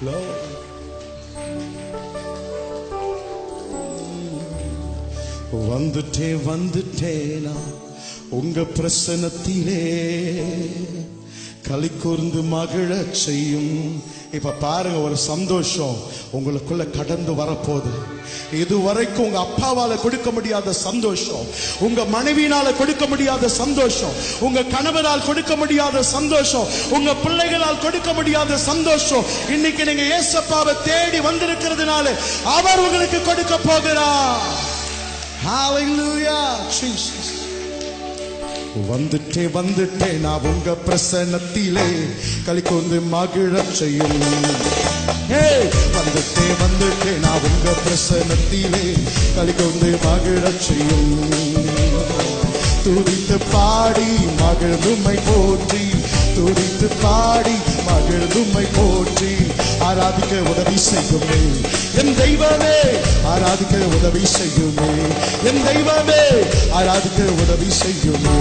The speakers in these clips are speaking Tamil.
Glory. வந்துட்டே வந்துட்டேனா உங்க பிரசனத்திலே களி கூர்ந்து மகிழச் செய்யும். இப்ப பாருங்க ஒரு சந்தோஷம் உங்களுக்குள்ள கடந்து வரப்போகுது. இதுவரைக்கும் உங்க அப்பாவால கொடுக்க முடியாத சந்தோஷம் உங்க மனைவியினால கொடுக்க முடியாத சந்தோஷம் உங்க கணவரால் கொடுக்க முடியாத சந்தோஷம் உங்க பிள்ளைகளால் கொடுக்க முடியாத சந்தோஷம் இன்னைக்கு நீங்க ஏசப்பாவை தேடி வந்திருக்கிறதுனால அவர் உங்களுக்கு கொடுக்க போகிறார். Hallelujah, Jesus. வந்துட்டே வந்துட்டே நான் உங்க பிரசனத்திலே களி கொண்டு மகிழச் செய்யும். வந்துட்டே வந்துட்டே நான் உங்க பிரசனத்திலே களி கொண்டு மகிழச் செய்யும். துடித்து பாடி மகிழ்ந்துமை போற்றி துடித்து பாடி மகிழ்ந்துமை போற்றி. ஆராதிக்க உதவி செய்யுமே. என் தெய்வமே ஆராதிக்க உதவி செய்யுமே. என் தெய்வமே ஆராதிக்க உதவி செய்யுமே.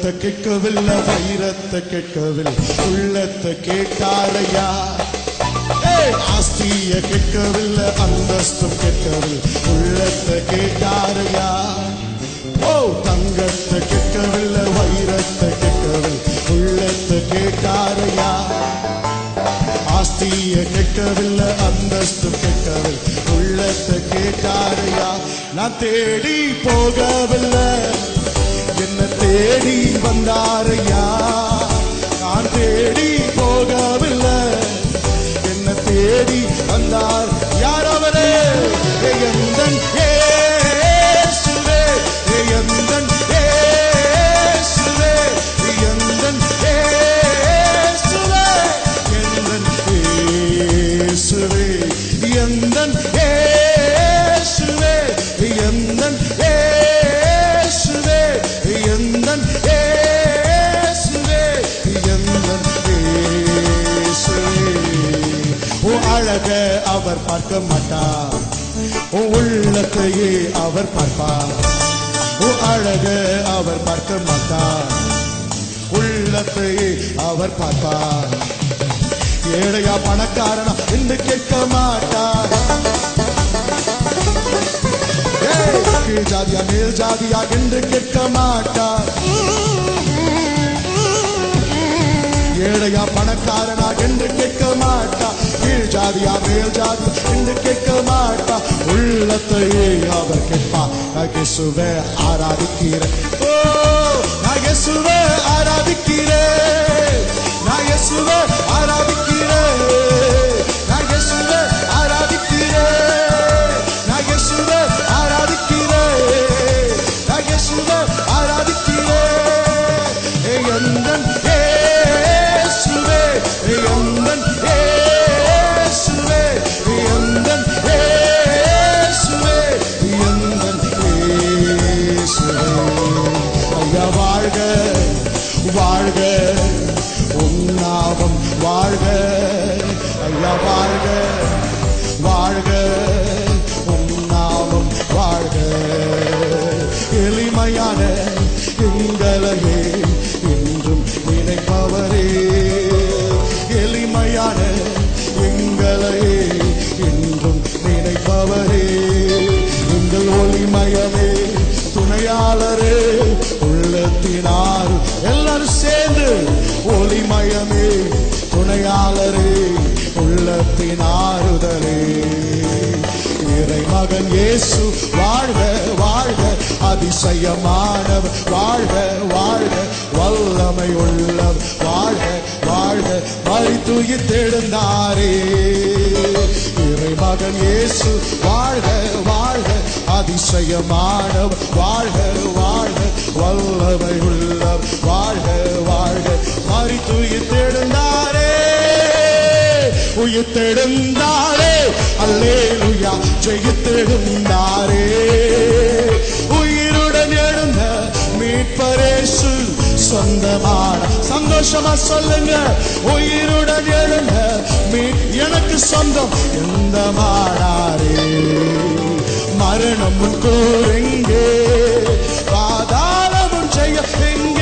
தங்கத்தை கேட்கவில்லை வைரத்தை கேட்கவில்லை. உள்ளத்தை கேட்டாரையா ஆஸ்திய கேட்கவில்லை அந்தஸ்தும் கேட்கவில்லை. உள்ளத்தை கேட்டாரையா? ஓ தங்கத்தை கேட்கவில்லை வைரத்தை கேட்கவில்லை. உள்ளத்தை கேட்டாரையா? ஆஸ்திய கேட்கவில்லை அந்தஸ்து கேட்கவில்லை. உள்ளத்தை கேட்டாரையா? நான் தேடி போகவில்லை. என்ன தேடி வந்தாரையா? நான் தேடி போகவே அவர் பார்க்க மாட்டார். உன் உள்ளத்தையே அவர் பார்ப்பார். உன் அழக அவர் பார்க்க மாட்டார். உள்ளத்தையே அவர் பார்ப்பார். ஏழையா பணக்காரனா என்று கேட்க மாட்டார். கீழ் ஜாதியா மேல் ஜாதியா என்று கேட்க மாட்டார். ஏழையா பணக்காரனா என்று கேட்க மாட்டா ஜாதி ஜாதியா மேல் ஜாதி என்று கேட்க மாட்டா. உள்ளத்தையே அவர் கேட்பா. நகேசுவே ஆராதிக்கிறேன். ஓ நகேசுவே ஆராதிக்கிறேன். நகேசுவே ஆராதிக்கிறேன். வாழ்க வாழ்க உன்னாவம் வாழ்க. எளிமையான எங்களையே இன்றும் நினைப்பவரே. எளிமையான எங்களையே இன்றும் நினைப்பவரே. எங்கள் ஒளிமயமே துணையாளரே உள்ளத்தினார் எல்லாரும் சேர்ந்து ஒளிமயமே துணையாளரே. உள்ளத்தின் ஆறுதலே. இறை மகன் இயேசு வாழ்க வாழ்க அதிசயமானவர். வாழ்க வாழ்க வல்லமை உள்ளவர். வாழ்க வாழ்க மறித்துயிர் தெழுந்தாரே இறை மகன் இயேசு வாழ்க வாழ்க அதிசயமானவர். வாழ்க வாழ்க வல்லமை உள்ளவர். வாழ்க வாழ்க உயிர்த்தெழுந்தாரே அல்லேலுயா ஜெயித்தெழுந்தாரே. உயிருடன் எழுந்த மீட்பர் சொந்தமான சந்தோஷமா சொல்லுங்க. உயிருடன் எழுந்த மீ- எனக்கு சொந்தம் எந்த மாடாரே மரணமும் கூறுங்கே பாதாளமும் செய்ய எங்க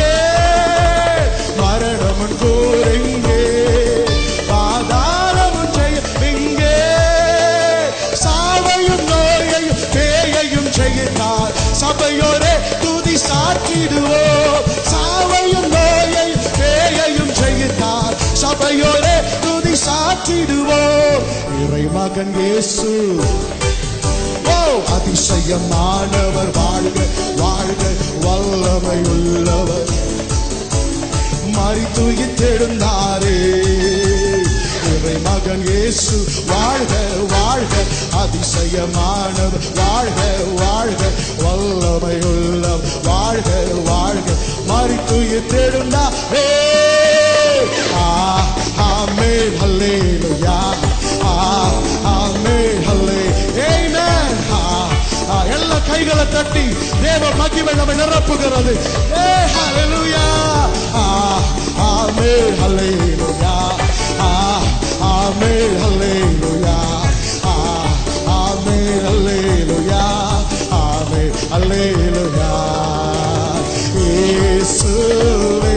சாற்றிடுவோம். இறை மகன் இயேசு. ஓ அதிசயமானவர் வாழ்க வாழ்க வல்லமை உள்ளவர் மறித்துயித்தெழுந்தாரே இறை மகன் இயேசு வாழ்க வாழ்க அதிசயமானவர். வாழ்க வாழ்க வல்லமை உள்ளவர் வாழ்க வாழ்க மறித்துயித்தெழுந்தாரே கைகளை தட்டி தேவ மகிமை நம்மை நிரப்புகிறது. ஏ ஹalleluya ஆமே ஹalleluya ஆ ஆமென் ஹalleluya ஆ ஆமென் ஹalleluya ஆமே ஹalleluya இயேசுவே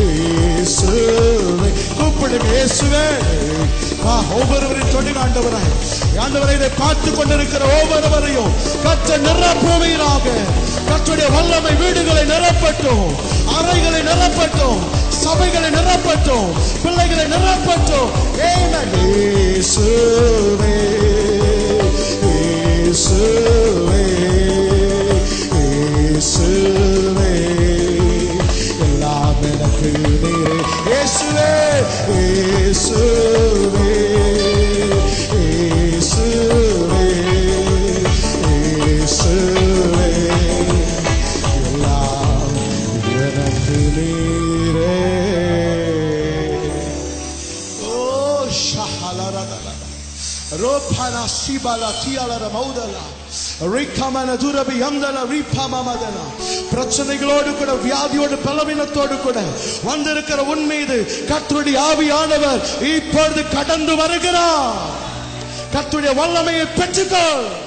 இயேசுவே. கூப்பிடுங்க இயேசுவே. ஆ, ஒவ்வொருவரையும் தொழில் ஆண்டவராய் ஆண்டவரை இதை பார்த்து கொண்டிருக்கிற ஒவ்வொருவரையும் கற்ற நிரப்புவீராக. கற்றுடைய வல்லமை வீடுகளை நிரப்பட்டும் அறைகளை நிரப்பட்டும் சபைகளை நிரப்பட்டும் பிள்ளைகளை நிரப்பட்டும். Amen. இயேசுவே பிரச்சனைகளோடு கூட வியாதியோடு பலவீனத்தோடு கூட வந்திருக்கிற உன் மீது கர்த்தருடைய ஆவியானவர் இப்பொழுது கடந்து வருகிறார். கத்துடைய வல்லமையை பெற்றுக்கொள்.